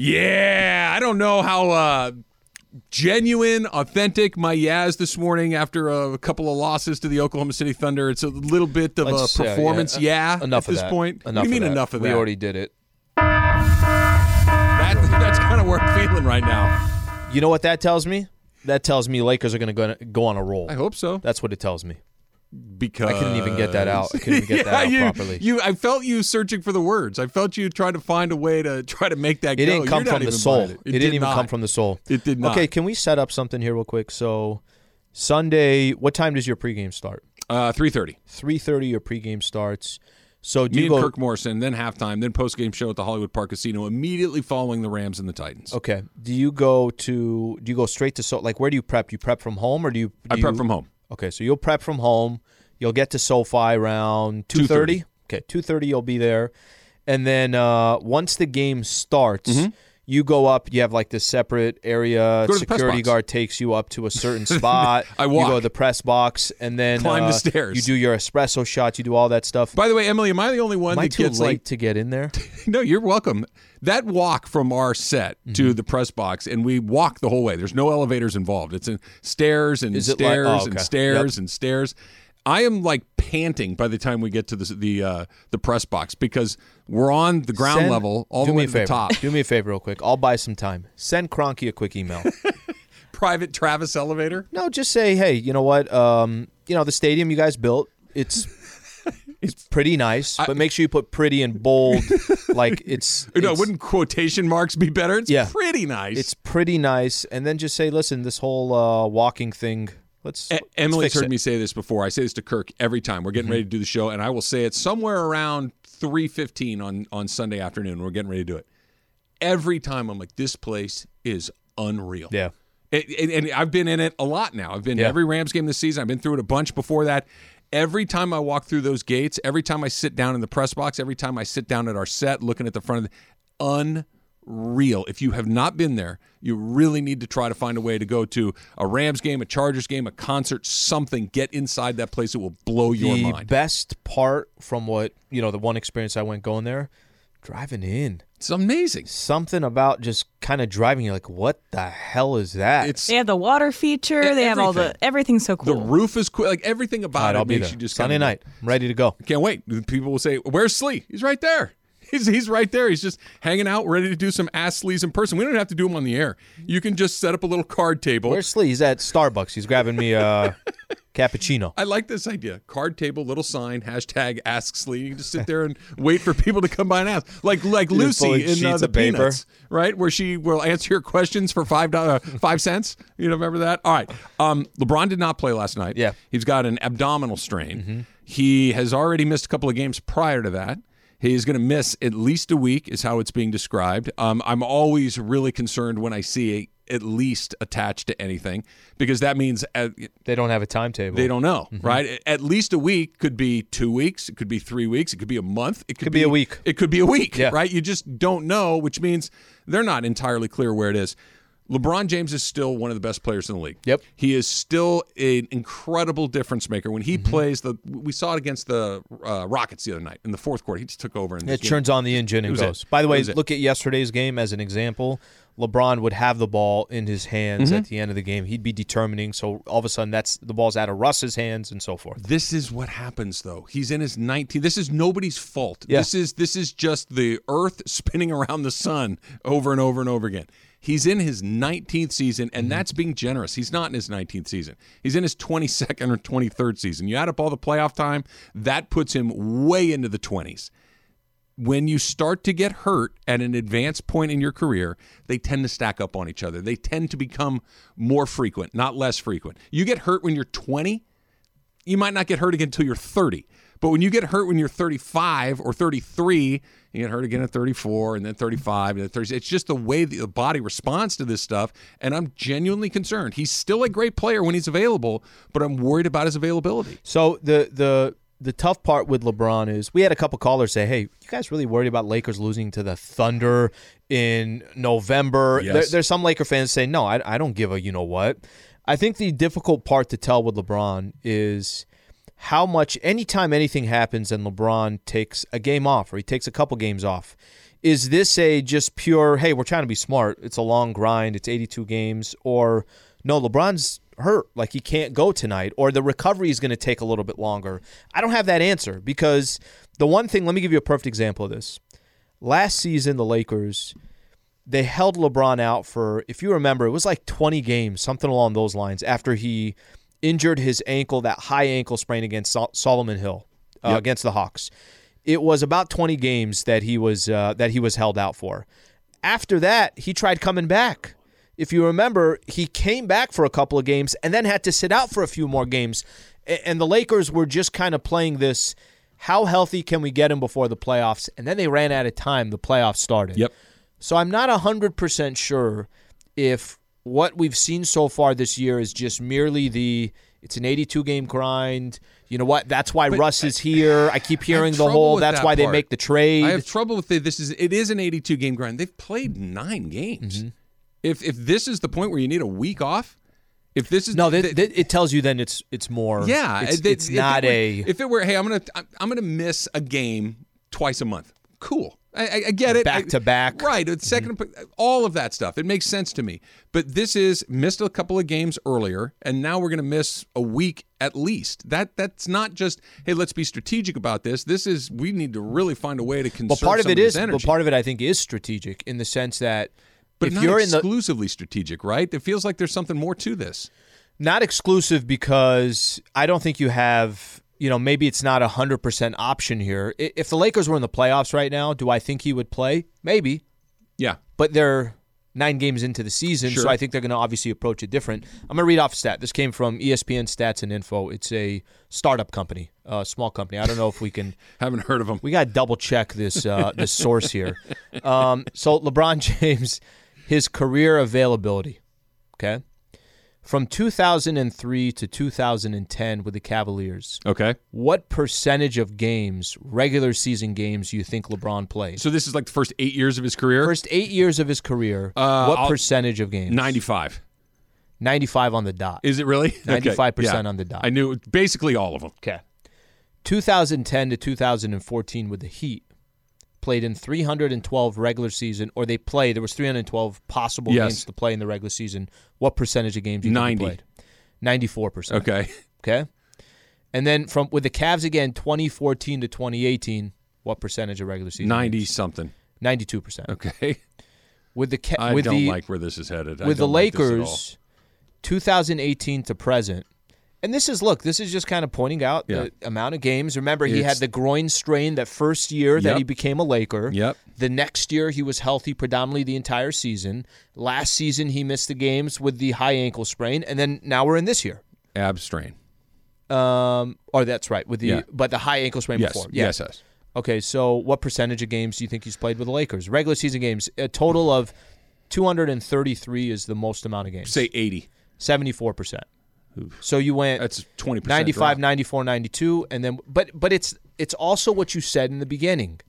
Yeah, I don't know how uh, genuine, authentic my Yaz this morning after a, couple of losses to the Oklahoma City Thunder. It's a little bit of Let's, a uh, yeah, performance, yeah, enough at this that. point. Enough what mean that. enough of that? we already did it. That- that's kind of where I'm feeling right now. You know what that tells me? That tells me Lakers are going to go on a roll. I hope so. That's what it tells me. Because I couldn't even get that out. I couldn't get that out you, properly. You, I felt you searching for the words. I felt you trying to find a way to try to make that It go. didn't come You're from the soul. It, It, didn't did even not. come from the soul. It did not. Okay, can we set up something here real quick? So, Sunday, what time does your pregame start? Uh, three thirty. Three thirty. Your pregame starts. So do Me you and go? Kirk Morrison, then halftime, then post game show at the Hollywood Park Casino, immediately following the Rams and the Titans. Okay. Do you go to? Do you go straight to so? Like, where do you prep? You prep from home, or do you? do I prep you- from home. Okay, so you'll prep from home. You'll get to SoFi around two 2:30. Okay, two thirty. You'll be there, and then uh, once the game starts, you go up. You have like this separate area. Go to the press Security guard takes you up to a certain spot. I You walk. go to the press box, and then Climb the uh, stairs. You do your espresso shots. You do all that stuff. By the way, Emily, am I the only one Am I that too gets late like? to get in there? No, you're welcome. That walk from our set Mm-hmm. to the press box, and we walk the whole way. There's no elevators involved. It's in stairs and Is it like- stairs oh, and okay. stairs and stairs. I am like panting by the time we get to the the uh, the press box because we're on the ground Send- level all do the me way to the top. Do me a favor, real quick. I'll buy some time. Send Kroenke a quick email. Private Travis elevator. No, just say, hey, you know what? Um, you know, the stadium you guys built, it's it's pretty nice, but make sure you put pretty in bold. like it's, no, it's- wouldn't quotation marks be better? It's Yeah. pretty nice. it's pretty nice, and then just say, listen, this whole uh, walking thing. Let's, let's Emily's heard it. Mm-hmm. me say this before. I say this to Kirk every time. We're getting ready to do the show, and I will say it somewhere around three fifteen on on Sunday afternoon. We're getting ready to do it. Every time I'm like, this place is unreal. Yeah, It- it- and I've been in it a lot now. I've been Yeah. every Rams game this season. I've been through it a bunch before that. Every time I walk through those gates, every time I sit down in the press box, every time I sit down at our set looking at the front of the unreal. If you have not been there, you really need to try to find a way to go to a Rams game, a Chargers game, a concert, something. Get inside that place. It will blow your the mind. best part from what you know, the one experience I went going there, driving in. It's amazing. Something about just kind of driving. You're like, what the hell is that? It's They have the water feature. They have all the everything's so cool. the roof is cool. Like everything about right, it I'll be makes there you just Sunday kinda night. I'm ready to go. Can't wait. People will say, "Where's Slee?" He's right there. He's he's right there. He's just hanging out, ready to do some ass sleaze in person. We don't have to do them on the air. You can just set up a little card table. Where's Slee? He's at Starbucks. He's grabbing me a cappuccino. I like this idea. Card table, little sign, hashtag Ask Slee. You can just sit there and wait for people to come by and ask, like like You're Lucy in uh, the of paper. Peanuts, right? Where she will answer your questions for five dollars, five cents. You know, remember that? All right. Um, LeBron did not play last night. Yeah. he's got an abdominal strain. Mm-hmm. He has already missed a couple of games prior to that. He's going to miss at least a week, is how it's being described. Um, I'm always really concerned when I see a, at least attached to anything because that means uh, They don't have a timetable. they don't know, Mm-hmm. right? At least a week could be two weeks. It could be three weeks. It could be a month. It could, Could be a week. It could be a week, Yeah. right? You just don't know, which means they're not entirely clear where it is. LeBron James is still one of the best players in the league. Yep. He is still an incredible difference maker. When he Mm-hmm. plays, the we saw it against the uh, Rockets the other night in the fourth quarter. He just took over and It turns on the engine and was it. By the way, look at yesterday's game as an example. LeBron would have the ball in his hands Mm-hmm. at the end of the game. He'd be determining. So all of a sudden, that's the ball's out of Russ's hands and so forth. This is what happens though. He's in his 19 This is nobody's fault. Yeah. This is this is just the earth spinning around the sun over and over and over again. He's in his 19th season and mm-hmm. that's being generous. He's not in his 19th season. He's in his 22nd or 23rd season. You add up all the playoff time, that puts him way into the 20s. When you start to get hurt at an advanced point in your career, they tend to stack up on each other. They tend to become more frequent, not less frequent. You get hurt when you're 20, you might not get hurt again until you're 30. But when you get hurt when you're 35 or 33, you get hurt again at 34 and then 35 and then 30. It's just the way the body responds to this stuff. And I'm genuinely concerned. He's still a great player when he's available, but I'm worried about his availability. So the the the tough part with LeBron is we had a couple callers say, "Hey, you guys really worried about Lakers losing to the Thunder in November?" Yes. There, there's some Laker fans say, "No, I, I don't give a you know what." I think the difficult part to tell with LeBron is how much anytime anything happens and LeBron takes a game off or he takes a couple games off, is this a just pure, hey, we're trying to be smart. It's a long grind, it's 82 games, or no, LeBron's hurt, like he can't go tonight, or the recovery is going to take a little bit longer. I don't have that answer because the one thing, let me give you a perfect example of this. Last season, the Lakers, they held LeBron out for, if you remember, it was like 20 games, something along those lines, after he injured his ankle, that high ankle sprain against Sol- Solomon Hill uh, Yep. against the Hawks. It was about 20 games that he was uh, that he was held out for. After that, he tried coming back. If you remember, he came back for a couple of games and then had to sit out for a few more games. And the Lakers were just kind of playing this how healthy can we get him before the playoffs? And then they ran out of time. The playoffs started. Yep. So I'm not 100% sure if what we've seen so far this year is just merely the it's an 82 game grind. You know what? That's why Russ is here. I keep hearing the whole that's that why they make the trade. I have trouble with it. This is it is an 82 game grind. They've played nine games. Mm-hmm. If if this is the point where you need a week off, if this is no, th- that- it tells you then it's it's more yeah, it's, it- it's not it were, a If it were, hey, I'm gonna I'm, I'm gonna miss a game twice a month. Cool. I, I, get it. Back I- to back. Right. It's mm-hmm. 2nd all of that stuff. It makes sense to me. But this is missed a couple of games earlier, and now we're gonna miss a week at least. That that's not just hey, let's be strategic about this. This is we need to really find a way to conserve but part of some it this is energy. but part of it I think is strategic in the sense that but if not you're in the exclusively strategic, right? It feels like there's something more to this. not exclusive because I don't think you have, you know, maybe it's not a 100% option here. If the Lakers were in the playoffs right now, do I think he would play? Maybe. Yeah. But they're nine games into the season, so I think they're going to obviously approach it different. I'm going to read off a stat. This came from ESPN Stats and Info. It's a startup company, a small company. I don't know if we can. Haven't heard of them. We got to double check this uh, this source here. Um, so LeBron James, his career availability, okay, from 2003 to 2010 with the Cavaliers. Okay. What percentage of games, regular season games, do you think LeBron played? So this is like the first eight years of his career. First eight years of his career, Uh, what I'll- percentage of games? 95. 95 on the dot. Is it really? 95% Yeah. on the dot. I knew basically all of them. Okay. 2010 to 2014 with the Heat played in 312 regular season, or they played. There was 312 possible Yes. games to play in the regular season. What percentage of games you think 90. played? 94 percent. Okay. Okay. And then from with the Cavs again, 2014 to 2018, what percentage of regular season? 90 games? something. 92 percent. Okay. With the Ca- I with don't the like where this is headed. With the don't like this at all. Lakers, 2018 to present. And this is look, this is just kind of pointing out Yeah. the amount of games. Remember, he had the groin strain that first year that he became a Laker. Yep. The next year he was healthy predominantly the entire season. Last season he missed the games with the high ankle sprain, and then now we're in this year. Ab strain. Um, or that's right with the Yeah. but the high ankle sprain Yes. before. Yes. Yes. Okay, so what percentage of games do you think he's played with the Lakers? Regular season games, a total of 233 is the most amount of games. Say 80. 74%. So you went That's 20%. 95, drop. 94, 92 and then but but it's it's also what you said in the beginning.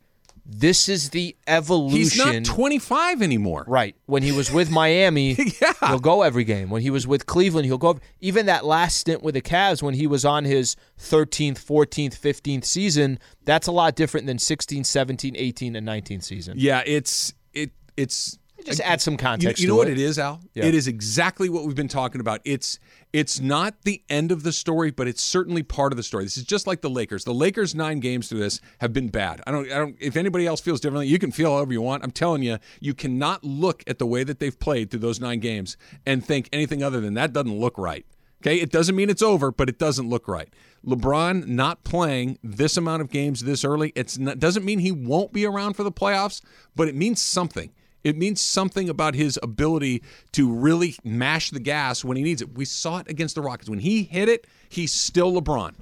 This is the evolution. He's not 25 anymore. Right. When he was with Miami, Yeah. he'll go every game. When he was with Cleveland, he'll go. Even that last stint with the Cavs, when he was on his 13th, 14th, 15th season, that's a lot different than 16, 17, 18, and 19th season. Yeah, it's it it's Just add some context you know to what it. it is, Al? Yeah. It is exactly what we've been talking about. It's it's not the end of the story, but it's certainly part of the story. This is just like the Lakers. The Lakers nine games through this have been bad. I don't I don't if anybody else feels differently, you can feel however you want. I'm telling you, you cannot look at the way that they've played through those nine games and think anything other than that doesn't look right. Okay, it doesn't mean it's over, but it doesn't look right. LeBron not playing this amount of games this early, it doesn't mean he won't be around for the playoffs, but it means something. It means something about his ability to really mash the gas when he needs it. We saw it against the Rockets. When he hit it, he's still LeBron.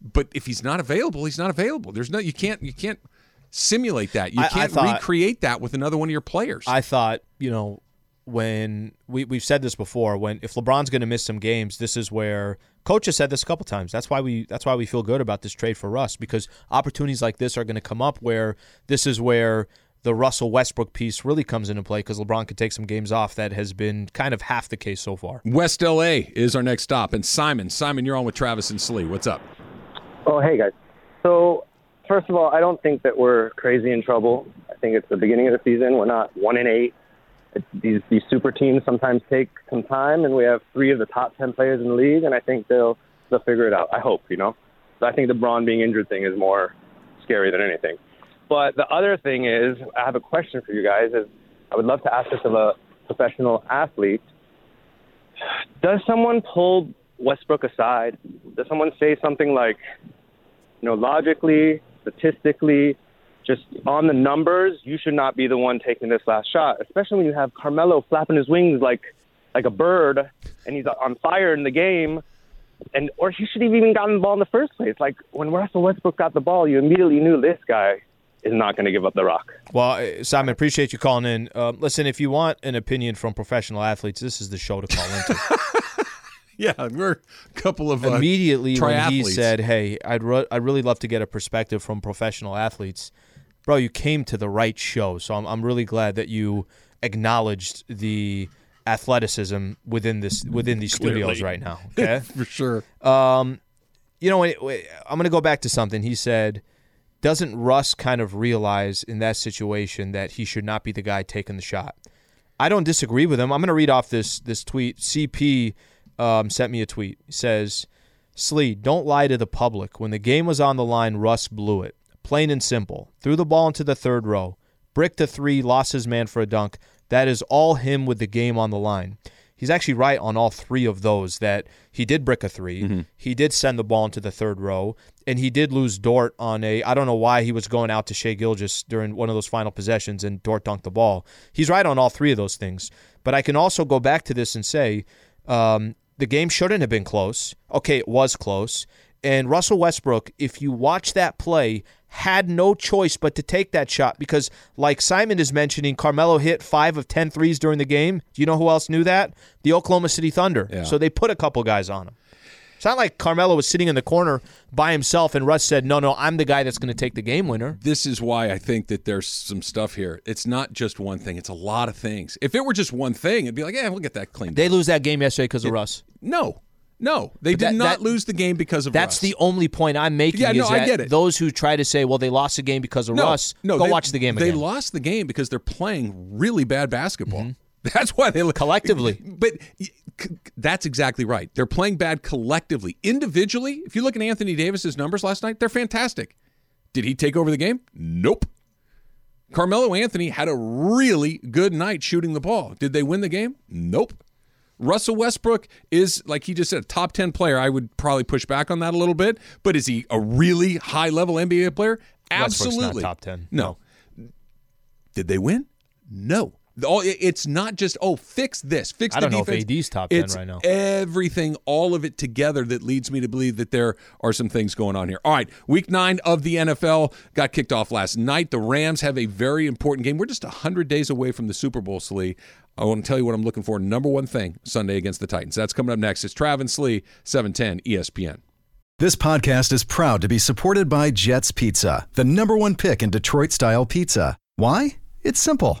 But if he's not available, he's not available. There's no you can't you can't simulate that. You I- I can't thought- recreate that with another one of your players. I thought, you know, when we we've said this before, when if LeBron's going to miss some games, this is where coach has said this a couple times. That's why we that's why we feel good about this trade for Russ because opportunities like this are going to come up where this is where the Russell Westbrook piece really comes into play because LeBron could take some games off. That has been kind of half the case so far. West LA is our next stop. And Simon, Simon, you're on with Travis and Slee. What's up? Oh, hey guys. So, first of all, I don't think that we're crazy in trouble. I think it's the beginning of the season. We're not one in eight. It's, these these super teams sometimes take some time, and we have three of the top ten players in the league, and I think they'll they'll figure it out. I hope, you know. So I think LeBron being injured thing is more scary than anything. But the other thing is, I have a question for you guys. Is I would love to ask this of a professional athlete. Does someone pull Westbrook aside? Does someone say something like, you know, logically, statistically, just on the numbers, you should not be the one taking this last shot, especially when you have Carmelo flapping his wings like like a bird and he's on fire in the game. And or he should have even gotten the ball in the first place. Like when Russell Westbrook got the ball, you immediately knew this guy is not going to give up the rock. Well, uh, Simon, appreciate you calling in. Uh, listen, if you want an opinion from professional athletes, this is the show to call into. Yeah, we're a couple of uh, immediately when he said, "Hey, I'd re- I'd really love to get a perspective from professional athletes." Bro, you came to the right show, so I'm I'm really glad that you acknowledged the athleticism within this within these studios right now. Okay, for sure. um, you know, wait, wait, I'm going to go back to something he said. Doesn't Russ kind of realize in that situation that he should not be the guy taking the shot? I don't disagree with him. I'm going to read off this this tweet. CP um, sent me a tweet. He says, "Slee, don't lie to the public. When the game was on the line, Russ blew it. Plain and simple. Threw the ball into the third row. Bricked a three, lost his man for a dunk. That is all him with the game on the line." He's actually right on all three of those. That he did brick a 3 he did send the ball into the third row, and he did lose Dort on a. I don't know why he was going out to Shai Gilgeous during one of those final possessions, and Dort dunked the ball. He's right on all three of those things. But I can also go back to this and say um, the game shouldn't have been close. Okay, it was close. And Russell Westbrook, if you watch that play, had no choice but to take that shot because, like Simon is mentioning, Carmelo hit five of 10 threes during the game. Do you know who else knew that? The Oklahoma City Thunder. Yeah. So they put a couple guys on him. It's not like Carmelo was sitting in the corner by himself and Russ said, No, no, I'm the guy that's going to take the game winner. This is why I think that there's some stuff here. It's not just one thing; it's a lot of things. If it were just one thing, it'd be like, "Yeah, we'll get that cleaned." They up. lose that game yesterday because of Russ. No, no, they did that- not that- lose the game because of That's Russ. the only point I'm making. Yeah, no, I get it. Those who try to say, well, they lost the game because of no, Russ, no, go they- watch the game again. They lost the game because they're playing really bad basketball. Mm-hmm. That's why they Collectively. But that's exactly right. They're playing bad collectively. Individually, if you look at Anthony Davis's numbers last night, they're fantastic. Did he take over the game? Nope. Carmelo Anthony had a really good night shooting the ball. Did they win the game? Nope. Russell Westbrook is, like he just said, a top 10 player. I would probably push back on that a little bit, but is he a really high level NBA player? Absolutely. top 10. No. Did they win? No. All it's not just oh fix this, fix I the don't know if defense. AD's top 10 It's right now. Everything, all of it together that leads me to believe that there are some things going on here. All right, week nine of the NFL got kicked off last night. The Rams have a very important game. We're just hundred days away from the Super Bowl, Slee. I want to tell you what I'm looking for. Number one thing Sunday against the Titans. That's coming up next. It's Travis Slee, E 710 ESPN. This podcast is proud to be supported by Jets Pizza, the number one pick in Detroit style pizza. Why? It's simple.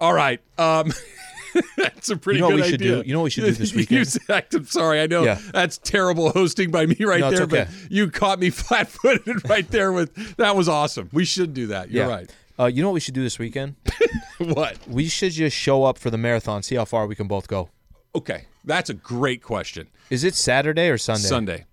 All right. Um, that's a pretty You know what good we should idea. do? You know what we should do this You weekend? I'm sorry. I know Yeah. that's terrible hosting by me right No, there, okay. but you caught me flat-footed right there with that was awesome. We should do that. You're right. Uh, you know what we should do this weekend? What? we should just show up for the marathon, see how far we can both go. Okay. That's a great question. Is it Saturday or Sunday? Sunday.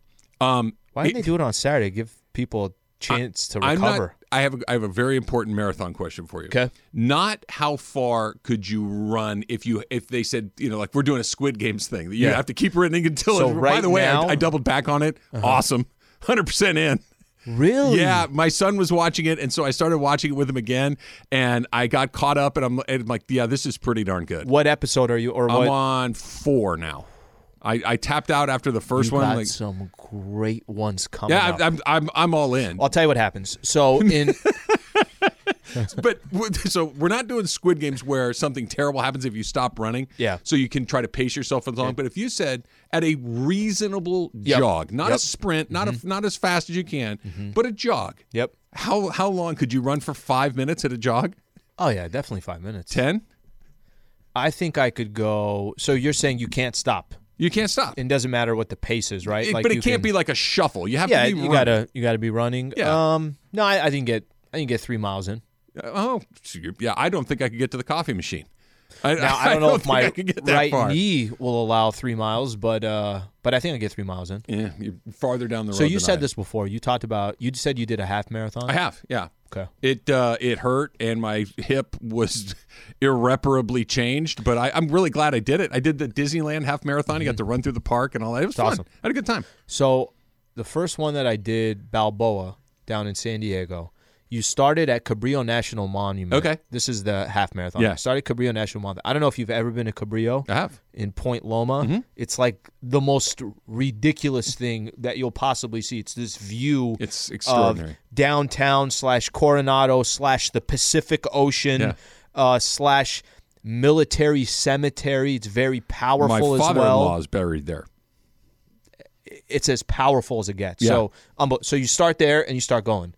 Um Why didn't they do it on Saturday? Give people chance to I'm recover. not. I have. A, I have a very important marathon question for you. Okay. Not how far could you run if you if they said you know like we're doing a Squid Games thing. that You Yeah. have to keep running until. So it, by the way, now- Uh-huh. I, I doubled back on it. Awesome. Hundred percent in. really? Yeah, my son was watching it, and so I started watching it with him again, and I got caught up, and I'm, and I'm like, yeah, this is pretty darn good. What episode are you? Or I'm what? on four now. I, I tapped out after the first you one. got like, some great ones coming. yeah. I'm, I'm I'm I'm all in. I'll tell you what happens. So in but so we're not doing Squid Games where something terrible happens if you stop running. Yeah. So you can try to pace yourself as long. But if you said at a reasonable Yep. jog, not a sprint, not a, mm-hmm. not as fast as you can, mm-hmm. but a jog. yep. How how long could you run for five minutes at a jog? Oh yeah, definitely five minutes. Ten. I think I could go. So you're saying you can't stop. You can't stop. It doesn't matter what the pace is, right? It- Like but it can't can- be like a shuffle. You have Yeah, to be you running. gotta you gotta be running. Yeah. Um. No, I, I didn't get. I didn't get three miles in. Oh, yeah. I don't think I could get to the coffee machine. I, Now I don't know if think my I could get that right far. knee will allow three miles, but uh, but I think I get three miles in. Yeah, you're farther down the road. So you said am. this before. You talked about. You said you did a half marathon. I have. Yeah. Okay. It uh, it hurt and my hip was irreparably changed, but I, I'm really glad I did it. I did the Disneyland half marathon. You got to run through the park and all that. It was fun. Mm-hmm. awesome. I had a good time. So the first one that I did, Balboa, down in San Diego. You started at Cabrillo National Monument. Okay. This is the half marathon. Yeah. You started Cabrillo National Monument. I don't know if you've ever been to Cabrillo. I have. in Point Loma. Mm-hmm. It's like the most ridiculous thing that you'll possibly see. It's this view It's of extraordinary. downtown slash Coronado slash the Pacific Ocean Yeah. uh, slash military cemetery. It's very My powerful as father-in-law well. is buried there. It's as powerful as it gets. Yeah. So, um, so you start there and you start going.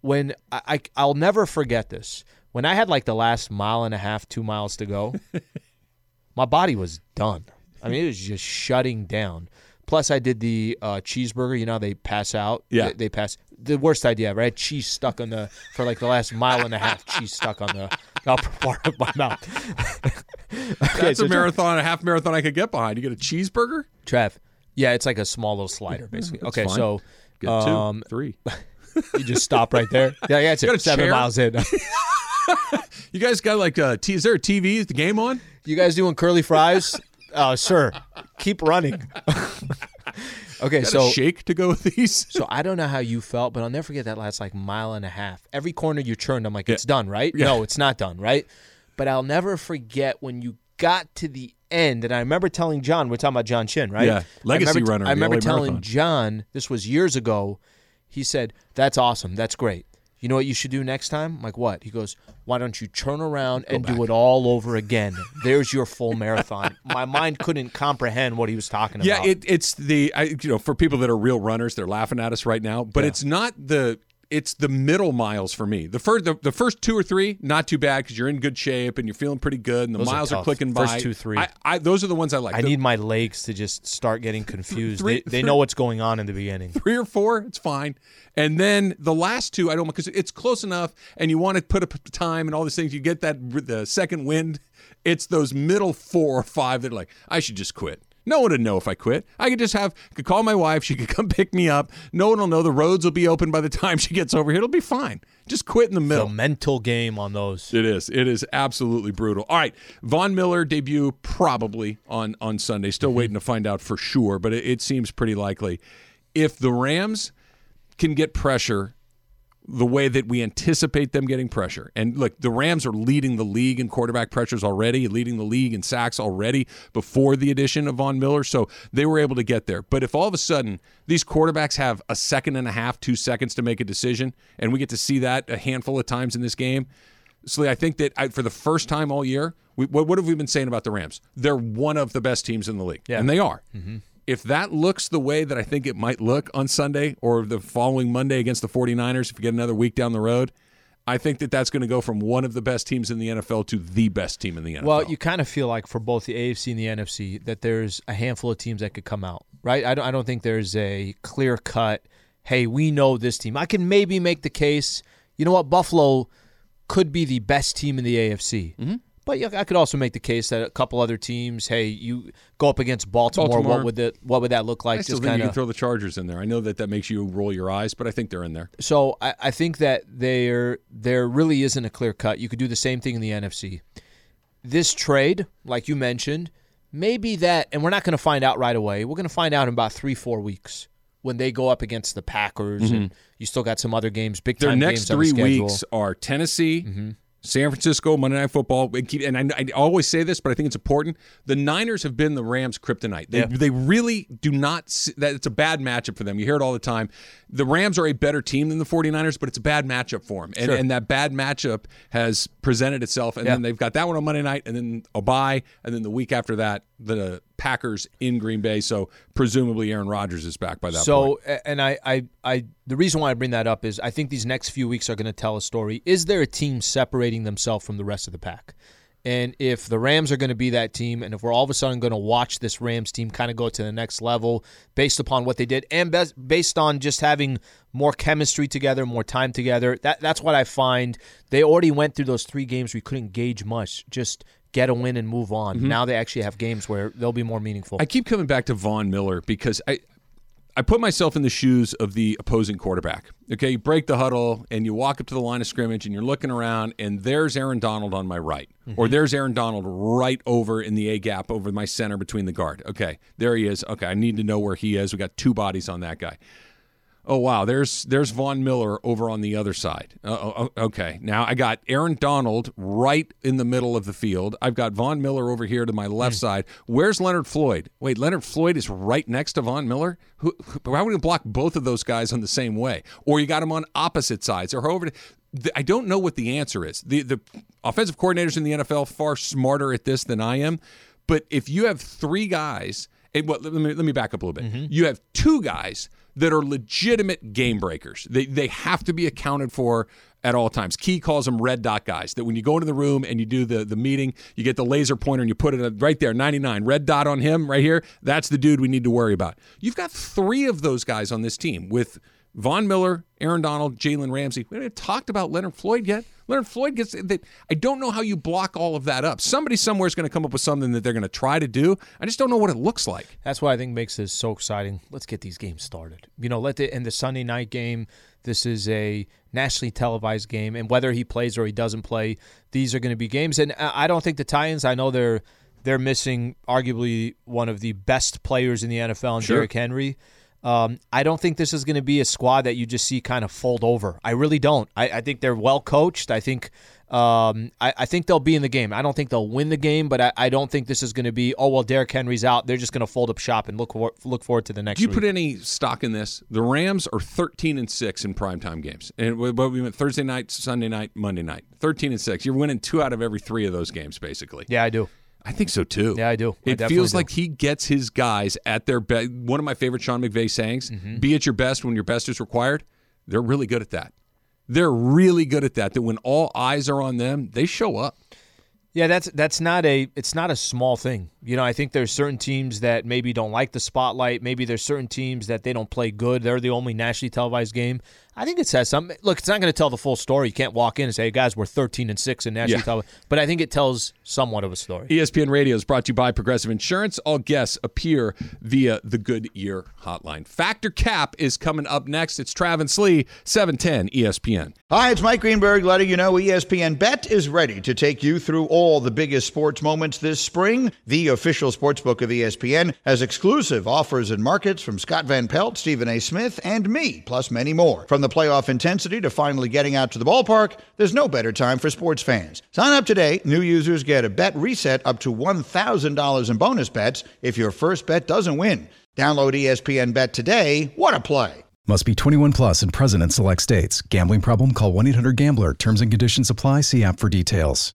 When I, I I'll never forget this. When I had like the last mile and a half, two miles to go, my body was done. I mean, it was just shutting down. Plus, I did the uh, cheeseburger. You know, they pass out. Yeah. they, they pass. The worst idea ever. I had cheese stuck on the for like the last mile and a half. Cheese stuck on the upper part of my mouth. okay, That's so a marathon, a half marathon I could get behind. You get a cheeseburger? Trav. Yeah, it's like a small little slider, basically. Okay, fine. so Get two, um, three. You just stop right there. Yeah, yeah, it's got a it. Seven chair? miles in. You guys got like uh, t- is there a TV? Is the game on? you guys doing curly fries? Uh, sir, keep running. okay, Got so a shake to go with these? So I don't know how you felt, but I'll never forget that last like mile and a half. Every corner you turned, I'm like, it's done, right? No, it's not done, right? But I'll never forget when you got to the end, and I remember telling John, we're talking about John Chin, right? Yeah, legacy I remember, runner, I remember telling Marathon. John, this was years ago. He said, "That's awesome. That's great. You know what you should do next time? I'm like what? He goes, why don't you turn around and do it all over again? There's your full marathon. My mind couldn't comprehend what he was talking Yeah, about. Yeah, it, it's the I, you know for people that are real runners, they're laughing at us right now. But it's not the it's the middle miles for me. The first the, the first two or three, not too bad because you're in good shape and you're feeling pretty good, and the Those miles are, tough. clicking First by. two, three. I, I, those are the ones I like. I The need my legs to just start getting confused. Three- they they know what's going on in the beginning. three or four, it's fine. And then the last two, I don't because it's close enough, and you want to put up time and all these things. You get that the second wind. It's those middle four or five that are like, I should just quit. No one would know if I quit. I could just have could call my wife. She could come pick me up. No one will know. The roads will be open by the time she gets over here. It'll be fine. Just quit in the middle. The mental game on those. It is. It is absolutely brutal. All right, Von Miller debut probably on on Sunday. Still mm-hmm. waiting to find out for sure, but it, it seems pretty likely. If the Rams can get pressure the way that we anticipate them getting pressure, and look, the Rams are leading the league in quarterback pressures already, leading the league in sacks already before the addition of Von Miller, so they were able to get there. But if all of a sudden these quarterbacks have a second and a half, two seconds to make a decision, and we get to see that a handful of times in this game. So I think that I, for the first time all year, we, what, what have we been saying about the Rams? They're one of the best teams in the league, Yeah. and they are. Mm-hmm. If that looks the way that I think it might look on Sunday or the following Monday against the 49ers, if you get another week down the road, I think that that's going to go from one of the best teams in the NFL to the best team in the NFL. Well, you kind of feel like for both the AFC and the NFC that there's a handful of teams that could come out, right? I don't, I don't think there's a clear cut, hey, we know this team. I can maybe make the case, you know what, Buffalo could be the best team in the AFC. Mm-hmm. But yeah, I could also make the case that a couple other teams, hey, you go up against Baltimore. Baltimore. What would it? What would that look like? I still Just think you kinda- can throw the Chargers in there. I know that that makes you roll your eyes, but I think they're in there. So I, I think that there there really isn't a clear cut. You could do the same thing in the NFC. This trade, like you mentioned, maybe that, and we're not going to find out right away. We're going to find out in about three four weeks when they go up against the Packers, mm-hmm. and you still got some other games, big time. Their next games on the three weeks are Tennessee, mm-hmm. San Francisco, Monday Night Football. And, I, I always say this, but I think it's important. The Niners have been the Rams' kryptonite. They, Yeah. they really do not. That it's a bad matchup for them. You hear it all the time. The Rams are a better team than the 49ers, but it's a bad matchup for them. And, Sure. and that bad matchup has presented itself. And Yeah. then they've got that one on Monday night, and then a bye, and then the week after that, the Packers in Green Bay. So presumably Aaron Rodgers is back by that point. So, and I, I, I, the reason why I bring that up is I think these next few weeks are going to tell a story. Is there a team separating themselves from the rest of the pack? And if the Rams are going to be that team, and if we're all of a sudden going to watch this Rams team kind of go to the next level based upon what they did, and based on just having more chemistry together, more time together, that that's what I find. They already went through those three games we couldn't gauge much. Just get a win and move on. Mm-hmm. Now they actually have games where they'll be more meaningful. I keep coming back to Von Miller because I I put myself in the shoes of the opposing quarterback. Okay, you break the huddle and you walk up to the line of scrimmage and you're looking around and there's Aaron Donald on my right. Or mm-hmm. there's Aaron Donald right over in the A gap over my center between the guard. Okay, there he is. Okay, I need to know where he is. We got two bodies on that guy. Oh wow, there's there's Von Miller over on the other side. Uh, oh, okay, now I got Aaron Donald right in the middle of the field. I've got Von Miller over here to my left side. Where's Leonard Floyd? Wait, Leonard Floyd is right next to Von Miller. Who? who- Why would you block both of those guys on the same way? Or you got them on opposite sides, or however. I don't know what the answer is. The the offensive coordinators in the NFL far smarter at this than I am. But if you have three guys, and what, let me let me back up a little bit. You have two guys that are legitimate game breakers. They they have to be accounted for at all times. Key calls them red dot guys. That when you go into the room and you do the the meeting, you get the laser pointer and you put it right there, 99, red dot on him right here. That's the dude we need to worry about. You've got three of those guys on this team with Von Miller, Aaron Donald, Jalen Ramsey. We haven't talked about Leonard Floyd yet. Leonard Floyd gets. They, I don't know how you block all of that up. Somebody somewhere is going to come up with something that they're going to try to do. I just don't know what it looks like. That's why I think makes this so exciting. Let's get these games started. You know, let the in the Sunday night game. This is a nationally televised game, and whether he plays or he doesn't play, these are going to be games. And I I don't think the Titans. I know they're they're missing arguably one of the best players in the NFL, and Sure. Derrick Henry. Um, I don't think this is going to be a squad that you just see kind of fold over. I really don't. I, I think they're well coached. I think um, I, I think they'll be in the game. I don't think they'll win the game, but I, I don't think this is going to be. Oh well, Derrick Henry's out. They're just going to fold up shop and look for, look forward to the next. Do you week. put any stock in this? The Rams are 13 and 6 in primetime games. And we we went Thursday night, Sunday night, Monday night. 13 and 6. You're winning two out of every three of those games, basically. yeah, I do. I think so too. Yeah, I do. I It feels do. like he gets his guys at their best. One of my favorite Sean McVay sayings: Mm-hmm. "Be at your best when your best is required." They're really good at that. They're really good at that. That when all eyes are on them, they show up. Yeah, that's that's not a it's not a small thing. You know, I think there's certain teams that maybe don't like the spotlight. Maybe there's certain teams that they don't play good. They're the only nationally televised game. I think it says something. Look, it's not going to tell the full story. You can't walk in and say, hey, "Guys, we're 13 and six in nationally Yeah. televised." But I think it tells somewhat of a story. ESPN Radio is brought to you by Progressive Insurance. All guests appear via the Goodyear hotline. Factor Cap is coming up next. It's Travis Lee, E 710 ESPN. Hi, it's Mike Greenberg letting you know ESPN Bet is ready to take you through all the biggest sports moments this spring. The official sportsbook of ESPN has exclusive offers and markets from Scott Van Pelt, Stephen A. Smith, and me, plus many more. From the playoff intensity to finally getting out to the ballpark, there's no better time for sports fans. Sign up today. New users get a bet reset up to $1,000 in bonus bets if your first bet doesn't win. Download ESPN Bet today. What a play! Must be 21 plus and present in select states. Gambling problem? Call 1 800 Gambler. Terms and conditions apply. See app for details.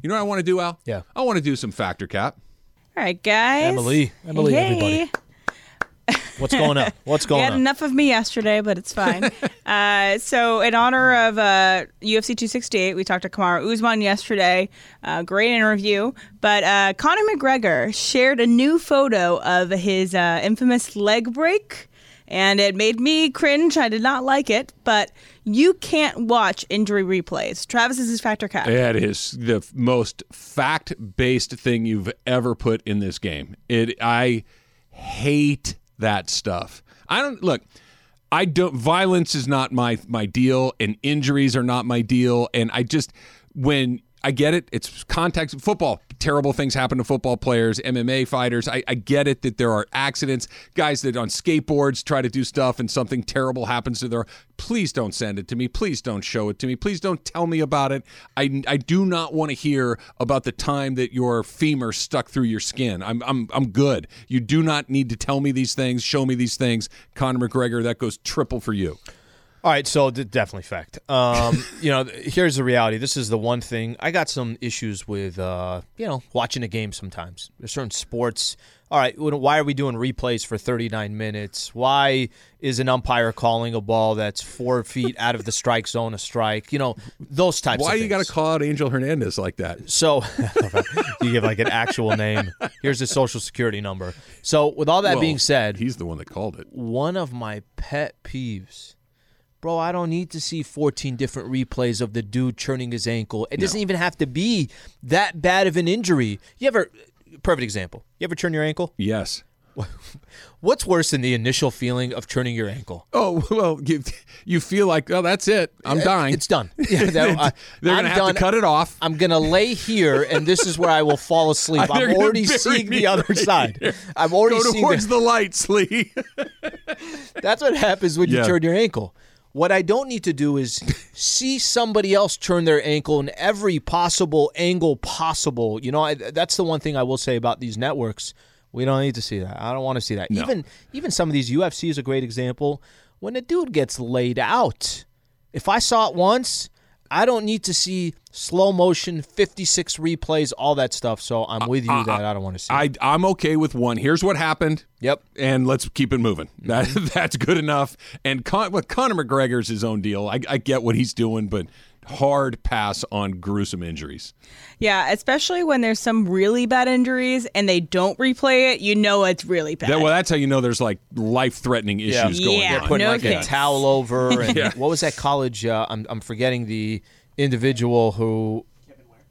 You know what I want to do, Al? Yeah. I want to do some factor cap. All right, guys. Emily. Emily, hey. everybody. What's going on? What's going We going had on? enough of me yesterday, but it's fine. uh, so, in honor of uh, UFC 268, we talked to Kamaru Usman yesterday. Uh, great interview. But uh, Conor McGregor shared a new photo of his uh, infamous leg break, and it made me cringe. I did not like it, but you can't watch injury replays. Travis is his factor cap. That is the most fact-based thing you've ever put in this game. It I hate that stuff. I don't look I don't violence is not my my deal and injuries are not my deal and I just when I get it. It's contact football. Terrible things happen to football players, MMA fighters. I, I get it that there are accidents, guys that on skateboards try to do stuff and something terrible happens to their. Please don't send it to me. Please don't show it to me. Please don't tell me about it. I, I do not want to hear about the time that your femur stuck through your skin. I'm, I'm, I'm good. You do not need to tell me these things, show me these things. Conor McGregor, that goes triple for you. All right, so d- definitely fact. Um, you know, here's the reality. This is the one thing I got some issues with. Uh, you know, watching a game sometimes. There's certain sports. All right, why are we doing replays for 39 minutes? Why is an umpire calling a ball that's four feet out of the strike zone a strike? You know, those types. Of. Why you got to call out Angel Hernandez like that? So you give like an actual name. Here's his social security number. So with all that Well, being said, he's the one that called it. one of my pet peeves. Bro, I don't need to see 14 different replays of the dude churning his ankle. It doesn't even have to be that bad of an injury. You ever, perfect example, you ever turn your ankle? Yes. What's worse than the initial feeling of turning your ankle? Oh well, you, you feel like oh that's it. I'm dying. It's done. Yeah, that- I- They're I'm gonna have done. to cut it off. I'm gonna lay here, and this is where I will fall asleep. I'm already seeing the other right side. here. I'm already Go seeing towards the, the lights, Lee. That's what happens when you Yeah. turn your ankle. What I don't need to do is see somebody else turn their ankle in every possible angle possible. You know, I, that's the one thing I will say about these networks. We don't need to see that. I don't want to see that. Even even some of these UFC is a great example. When a dude gets laid out, if I saw it once, I don't need to see slow motion, 56 replays, all that stuff. So I'm with you that I don't want to see. I I'm okay with one. Here's what happened. Yep. And let's keep it moving. Mm-hmm. That that's good enough. And Con, well, Conor McGregor's his own deal. I, I get what he's doing, but hard pass on gruesome injuries. Yeah, especially when there's some really bad injuries and they don't replay it, you know it's really bad. That, well, that's how you know there's like life threatening issues going on. Yeah. On. putting No like thanks. a towel over. And Yeah. What was that college? Uh, I'm I'm forgetting the individual who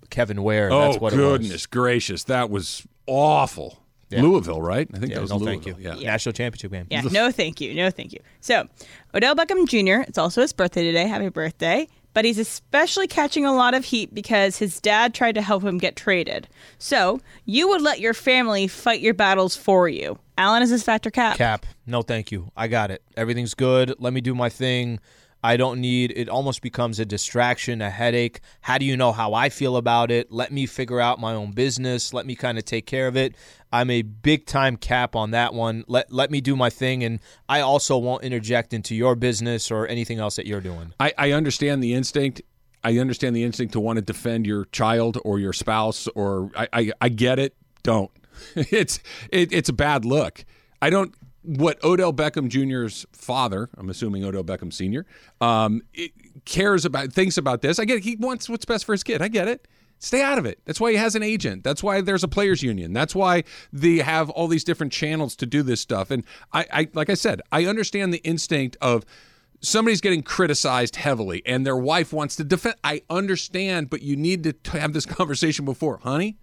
Kevin Ware. Oh that's what goodness it was. gracious, that was awful. Yeah. Louisville, right? I think Yeah, that was no, Louisville. thank you. Yeah. National championship game. Yeah, no thank you. No thank you. So, Odell Beckham Jr., it's also his birthday today. Happy birthday. But he's especially catching a lot of heat because his dad tried to help him get traded. So, you would let your family fight your battles for you. Alan is his factor cap. Cap. No, thank you. I got it. Everything's good. Let me do my thing. I don't need it almost becomes a distraction, a headache. How do you know how I feel about it? Let me figure out my own business. Let me kind of take care of it. I'm a big time cap on that one. Let let me do my thing and I also won't interject into your business or anything else that you're doing. I, I understand the instinct. I understand the instinct to want to defend your child or your spouse, or I, I, I get it. Don't. It's it, it's a bad look. I don't. What Odell Beckham Jr.'s father, I'm assuming Odell Beckham Sr., um, cares about, thinks about this. I get it. He wants what's best for his kid. I get it. Stay out of it. That's why he has an agent. That's why there's a players union. That's why they have all these different channels to do this stuff. And I, I like I said, I understand the instinct of somebody's getting criticized heavily and their wife wants to defend. I understand, but you need to have this conversation before, honey.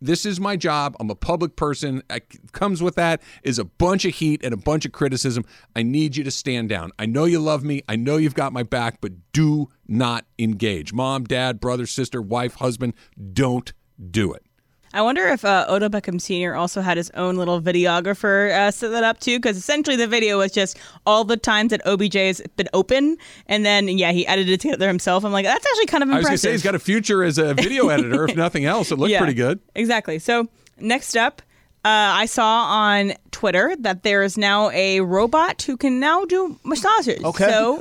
This is my job. I'm a public person. I, comes with that is a bunch of heat and a bunch of criticism. I need you to stand down. I know you love me. I know you've got my back, but do not engage. Mom, dad, brother, sister, wife, husband, don't do it. I wonder if uh, Odell Beckham Sr. also had his own little videographer uh, set that up too, because essentially the video was just all the times that OBJ has been open, and then yeah, he edited it together himself. I'm like, that's actually kind of impressive. I was impressive. going to say he's got a future as a video editor. if nothing else, it looked Yeah, pretty good. Exactly. So next up, Uh, I saw on Twitter that there is now a robot who can now do massages. Okay. So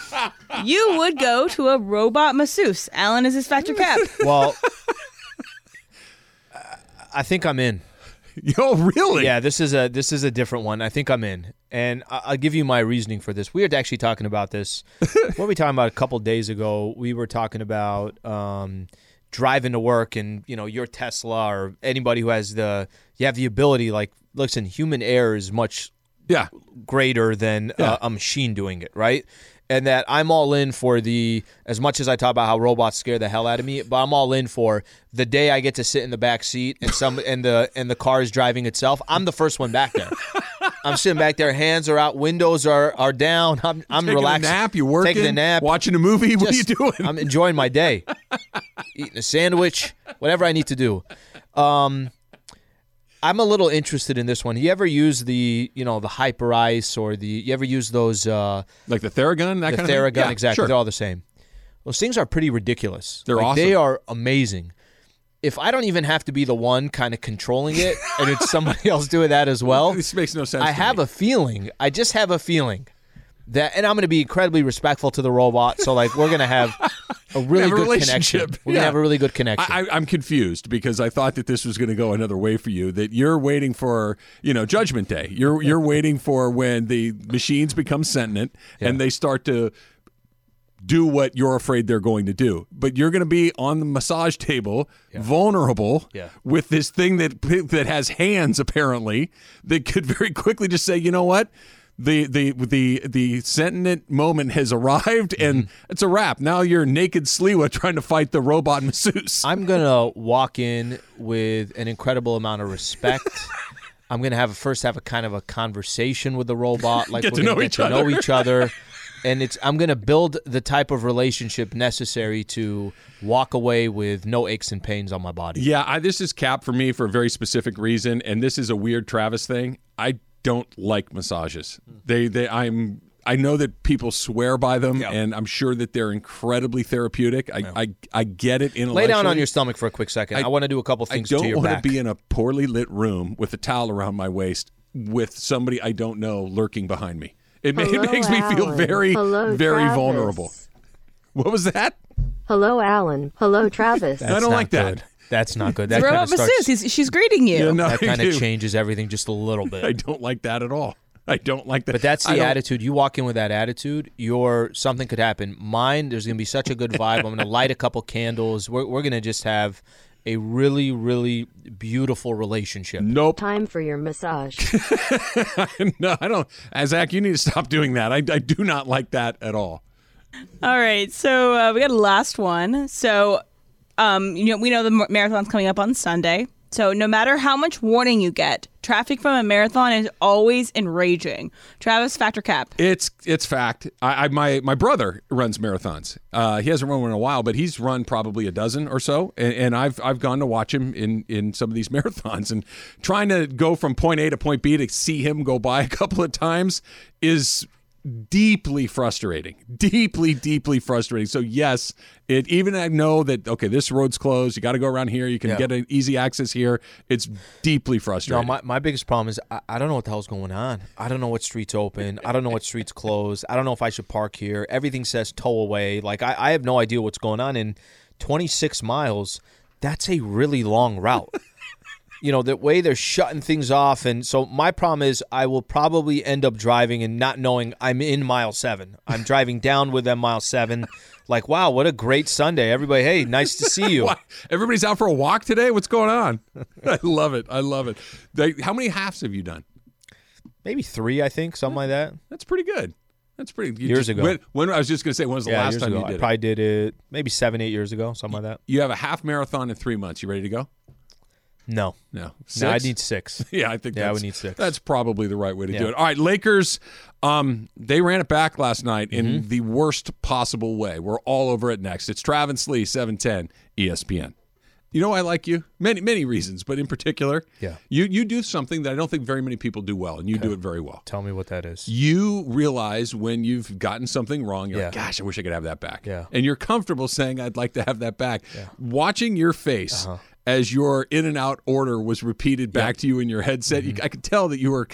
you would go to a robot masseuse. Alan is his factor cap. Well, I think I'm in. Yo, really? Yeah, this is a this is a different one. I think I'm in, and I- I'll give you my reasoning for this. We were actually talking about this. what were we talking about a couple days ago? We were talking about um, driving to work, and you know, your Tesla or anybody who has the you have the ability. Like, listen, human error is much Yeah. greater than Yeah. uh, a machine doing it, right? And that I'm all in for the as much as I talk about how robots scare the hell out of me, but I'm all in for the day I get to sit in the back seat and some and the and the car is driving itself. I'm the first one back there. I'm sitting back there, hands are out, windows are are down. I'm I'm Taking relaxing. a nap, you working, taking a nap, watching a movie. what are you doing? I'm enjoying my day, eating a sandwich, whatever I need to do. Um, I'm a little interested in this one. You ever use the, you know, the Hyperice or the? You ever use those? Uh, like the Theragun, that the kind Theragun, of thing? Yeah, exactly. Sure. They're all the same. Those things are pretty ridiculous. They're Like, They are amazing. If I don't even have to be the one kind of controlling it, and it's somebody else doing that as well, This makes no sense. I have me. a feeling. I just have a feeling that, and I'm going to be incredibly respectful to the robot. So like, we're going to have a really Have a good connection. We're gonna have a really good connection. I, I'm confused because I thought that this was going to go another way for you. That you're waiting for, you know, Judgment Day. You're you're waiting for when the machines become sentient and they start to do what you're afraid they're going to do. But you're going to be on the massage table, vulnerable, Yeah. with this thing that that has hands apparently that could very quickly just say, you know what. The, the the the sentient moment has arrived and Mm-hmm. it's a wrap. Now you're naked Sliwa trying to fight the robot masseuse. I'm gonna walk in with an incredible amount of respect. I'm gonna have first have a kind of a conversation with the robot, like Get we're to gonna know get each to know each other, and it's I'm gonna build the type of relationship necessary to walk away with no aches and pains on my body. Yeah, I, this is Cap for me for a very specific reason, and this is a weird Travis thing. I don't like massages. They, they, I'm. I know that people swear by them, and I'm sure that they're incredibly therapeutic. I, I, I get it. Lay down on your stomach for a quick second. I, I- want to do a couple things to don't your want back. to be in a poorly lit room with a towel around my waist with somebody I don't know lurking behind me. It, ma- it Hello, makes me feel very, Hello, very Travis. vulnerable. What was that? Hello, Alan. Hello, Travis. I don't not like that. Good. That's not good. The That kind robot of starts, masseuse. He's, she's greeting you. Yeah, no, that kind of changes everything just a little bit. I don't like that at all. I don't like that. But that's the attitude. You walk in with that attitude, you're something could happen. Mine, there's gonna be such a good vibe. I'm gonna light a couple candles. We're we're gonna just have a really, really beautiful relationship. Nope. Time for your massage. no, I don't. Zach, you need to stop doing that. I, I do not like that at all. All right, so uh, we got a last one. So, um, you know, we know the marathon's coming up on Sunday. So, no matter how much warning you get, traffic from a marathon is always enraging. Travis, factor cap. It's it's fact. I, I my my brother runs marathons. Uh, he hasn't run one in a while, but he's run probably a dozen or so. And, and I've I've gone to watch him in in some of these marathons and trying to go from point A to point B to see him go by a couple of times is deeply frustrating deeply deeply frustrating so yes it even i know that okay this road's closed you got to go around here you can Yeah. get an easy access here it's deeply frustrating No, my, my biggest problem is I, I don't know what the hell's going on. I don't know what streets open. I don't know what streets closed. I don't know if I should park here. Everything says tow away. Like I, I have no idea what's going on. in 26 miles, that's a really long route. You know, the way they're shutting things off. And so my problem is I will probably end up driving and not knowing I'm in mile seven. I'm driving down with them mile seven. Like, wow, what a great Sunday. Everybody, hey, nice to see you. Everybody's out for a walk today. What's going on? I love it. I love it. They, how many halves have you done? Maybe three, I think, something like that. That's pretty good. That's pretty. you Years just- ago. When, when I was just going to say, when was the yeah, last time ago. you I did probably did it maybe seven, eight years ago, something like that. You have a half marathon in three months. You ready to go? No, No. no, I need six. Yeah, I think Yeah, I would need six. That's probably the right way to do it. All right, Lakers. Um, they ran it back last night Mm-hmm. in the worst possible way. We're all over it next. It's Travis Lee, seven ten ESPN. You know I like you many many reasons, but in particular, Yeah. you you do something that I don't think very many people do well, and you do it very well. Tell me what that is. You realize when you've gotten something wrong, you're like, Yeah. "Gosh, I wish I could have that back." Yeah. and you're comfortable saying, "I'd like to have that back." Yeah. Watching your face Uh-huh. As your in and out order was repeated back to you in your headset. Mm-hmm. You, I could tell that you were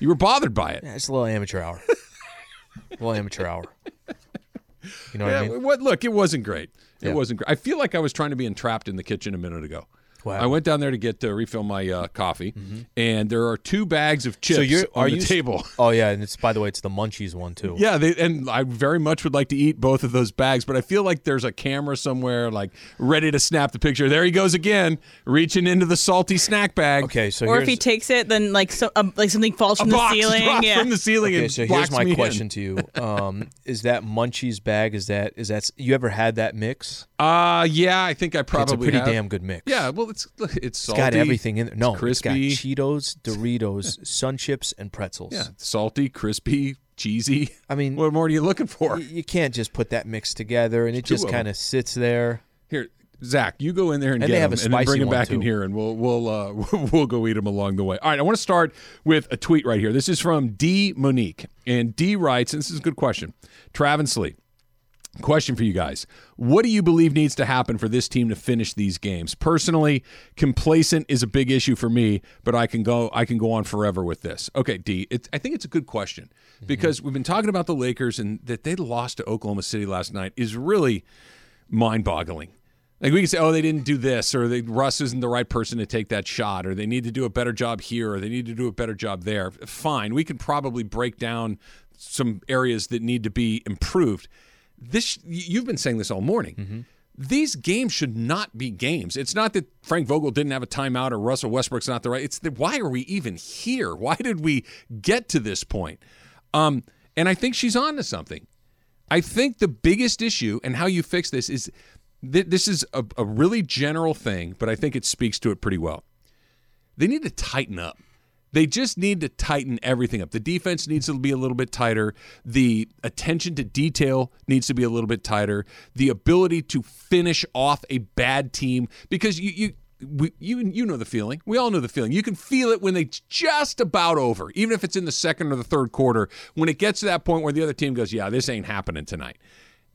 you were bothered by it. Yeah, it's a little amateur hour. a little amateur hour. You know what Yeah, I mean? what? Look, it wasn't great. It Yeah. wasn't great. I feel like I was trying to be entrapped in the kitchen a minute ago. Wow. I went down there to get to refill my uh, coffee, and there are two bags of chips so you're on are the you table. Oh yeah, and it's by the way, it's the Munchies one too. Yeah, they, and I very much would like to eat both of those bags, but I feel like there's a camera somewhere, like ready to snap the picture. There he goes again, reaching into the salty snack bag. Okay, so or here's if he takes it, then like so, um, like something falls A from the box ceiling. drops Yeah. from the ceiling Okay, and so here's my me in. question to you: um, Is that Munchies bag? Is that is that you ever had that mix? Uh yeah, I think I probably it's a pretty have. damn good mix. Yeah, well, it's it's it's salty. got everything in there. No, it's crispy. it's got Cheetos, Doritos, SunChips, and pretzels. yeah, salty, crispy, cheesy. I mean, What more are you looking for? y- you can't just put that mix together, and it Two just kind of sits there. Here, Zach, you go in there and, And get they have them, a and then bring them back in here, and we'll we'll uh, we'll go eat them along the way. All right, I want to start with a tweet right here. This is from D Monique, and D writes, and this is a good question. Travis Lee. Question for you guys. What do you believe needs to happen for this team to finish these games? Personally, complacent is a big issue for me, but I can go I can go on forever with this. Okay, D, it, I think it's a good question mm-hmm. because we've been talking about the Lakers and that they lost to Oklahoma City last night is really mind-boggling. Like we can say, oh, they didn't do this, or they, Russ isn't the right person to take that shot, or they need to do a better job here, or they need to do a better job there. Fine, we can probably break down some areas that need to be improved. This you've been saying this all morning. These games should not be games. It's not that Frank Vogel didn't have a timeout or Russell Westbrook's not the right. It's that why are we even here? Why did we get to this point? Um, and I think she's on to something. I think the biggest issue and how you fix this is th- this is a, a really general thing, but I think it speaks to it pretty well. They need to tighten up. They just need to tighten everything up. The defense needs to be a little bit tighter. The attention to detail needs to be a little bit tighter. The ability to finish off a bad team because you you we, you you know the feeling. We all know the feeling. You can feel it when they just about over, even if it's in the second or the third quarter. When it gets to that point where the other team goes, "Yeah, this ain't happening tonight."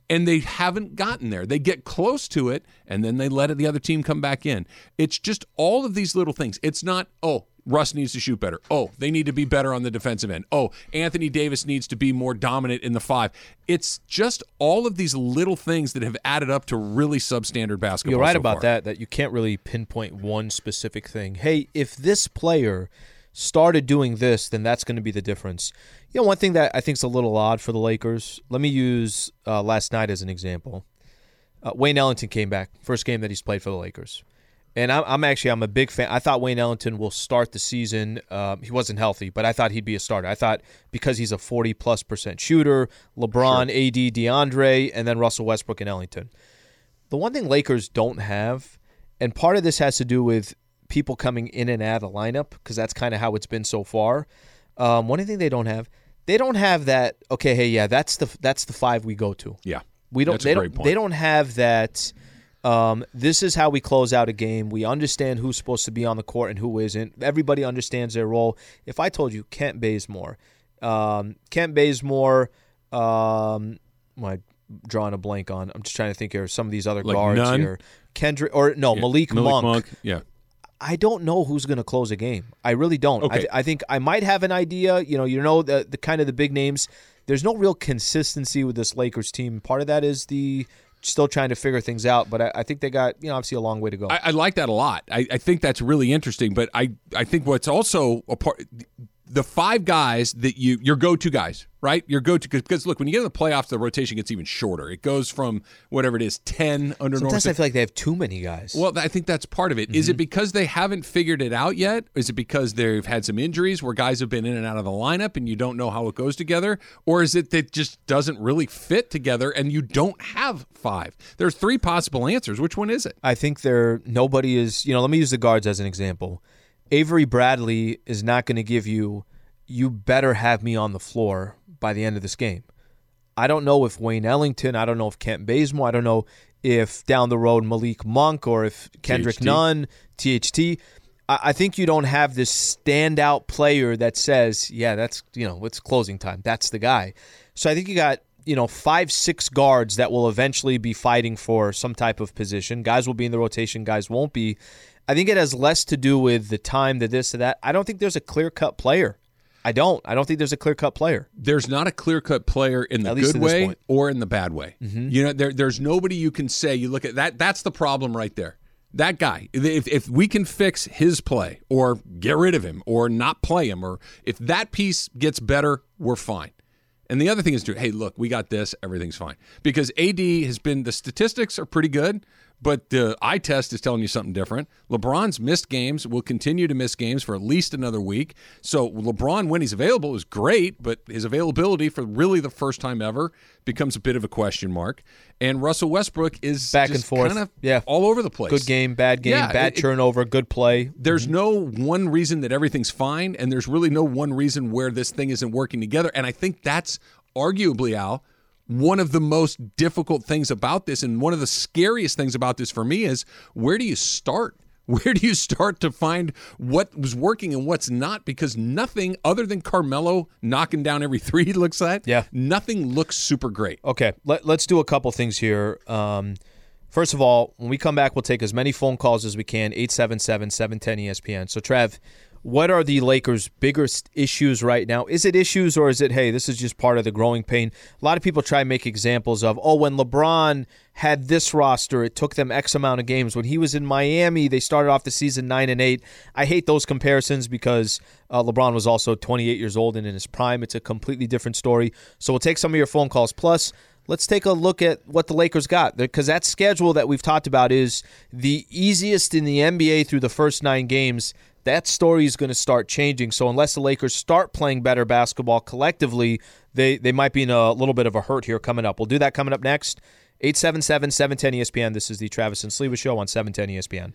and they haven't gotten there. They get close to it, and then they let the other team come back in. It's just all of these little things. It's not, oh, Russ needs to shoot better. Oh, they need to be better on the defensive end. Oh, Anthony Davis needs to be more dominant in the five. It's just all of these little things that have added up to really substandard basketball. You're right so about far. that. That you can't really pinpoint one specific thing. Hey, if this player started doing this, then that's going to be the difference. You know, one thing that I think is a little odd for the Lakers. Let me use uh, last night as an example. Uh, Wayne Ellington came back, first game that he's played for the Lakers, and I'm, I'm actually I'm a big fan. I thought Wayne Ellington will start the season. Um, he wasn't healthy, but I thought he'd be a starter. I thought because he's a 40 plus percent shooter, LeBron, AD, DeAndre, and then Russell Westbrook and Ellington. The one thing Lakers don't have, and part of this has to do with people coming in and out of the lineup because that's kind of how it's been so far. Um, one thing they don't have, they don't have that. Okay, hey, yeah, that's the that's the five we go to. Yeah. We don't. That's a they great don't. point. They don't have that. Um, this is how we close out a game. We understand who's supposed to be on the court and who isn't. Everybody understands their role. If I told you Kent Bazemore, um, Kent Bazemore, um, am I drawing a blank on? I'm just trying to think here. Some of these other Like guards Nunn? here. Kendrick or no Yeah, Malik, Monk. Yeah. I don't know who's going to close a game. I really don't. Okay. I, I think I might have an idea. You know, you know the the kind of the big names. There's no real consistency with this Lakers team. Part of that is the still trying to figure things out. But I, I think they got you know obviously a long way to go. I, I like that a lot. I, I think that's really interesting. But I, I think what's also a part the five guys that you your go to guys, right? Your go to because look when you get in the playoffs, the rotation gets even shorter. It goes from whatever it is ten under normal. I feel like they have too many guys. Well, I think that's part of it. Is it mm-hmm. because they haven't figured it out yet? Is it because they've had some injuries where guys have been in and out of the lineup and you don't know how it goes together? Or is it that just doesn't really fit together and you don't have five? There's three possible answers. Which one is it? I think there nobody is. You know, let me use the guards as an example. Avery Bradley is not going to give you. You better have me on the floor by the end of this game. I don't know if Wayne Ellington. I don't know if Kent Bazemore. I don't know if down the road Malik Monk or if Kendrick THT. Nunn, THT. I, I think you don't have this standout player that says, "Yeah, that's you know, it's closing time. That's the guy." So I think you got you know five, six guards that will eventually be fighting for some type of position. Guys will be in the rotation. Guys won't be. I think it has less to do with the time, the this, to that. I don't think there's a clear cut player. I don't. I don't think there's a clear cut player. There's not a clear cut player in the good way or in the bad way. Mm-hmm. You know, there, there's nobody you can say. You look at that. That's the problem right there. That guy. If if we can fix his play or get rid of him or not play him or if that piece gets better, we're fine. And the other thing is, to hey, look, we got this. Everything's fine because AD has been. The statistics are pretty good, but the eye test is telling you something different. LeBron's missed games. Will continue to miss games for at least another week. So LeBron, when he's available, is great, but his availability for really the first time ever becomes a bit of a question mark. And Russell Westbrook is Back and forth. kind of Yeah. all over the place. Good game, bad game, Yeah, bad it- turnover, good play. there's mm-hmm. no one reason that everything's fine, and there's really no one reason where this thing isn't working together. And I think that's arguably, Al, one of the most difficult things about this, and one of the scariest things about this for me is where do you start? Where do you start to find what was working and what's not? Because nothing other than Carmelo knocking down every three he looks at, Yeah. nothing looks super great. Okay, let, let's do a couple things here. Um, first of all, when we come back, we'll take as many phone calls as we can 877 710 ESPN. So, Trev, what are the Lakers' biggest issues right now? Is it issues or is it, hey, this is just part of the growing pain? A lot of people try and make examples of, oh, when LeBron had this roster, it took them X amount of games. When he was in Miami, they started off the season 9 and 8. I hate those comparisons because uh, LeBron was also 28 years old and in his prime. It's a completely different story. So we'll take some of your phone calls. Plus, let's take a look at what the Lakers got because that schedule that we've talked about is the easiest in the NBA through the first nine games. That story is going to start changing. So unless the Lakers start playing better basketball collectively, they they might be in a little bit of a hurt here coming up. We'll do that coming up next. 877 710 ESPN. This is the Travis and Sliwa Show on 710 ESPN.